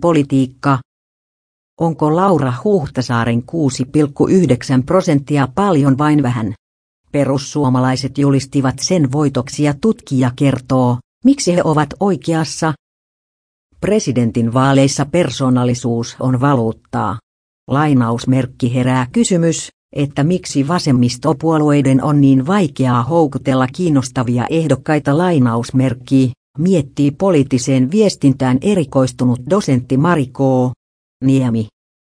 Politiikka. Onko Laura Huhtasaaren 6,9 prosenttia paljon vain vähän? Perussuomalaiset julistivat sen voitoksi ja tutkija kertoo, miksi he ovat oikeassa. Presidentin vaaleissa persoonallisuus on valuuttaa. Lainausmerkki herää kysymys, että miksi vasemmistopuolueiden on niin vaikeaa houkutella kiinnostavia ehdokkaita lainausmerkki, miettii poliittiseen viestintään erikoistunut dosentti Mariko Niemi.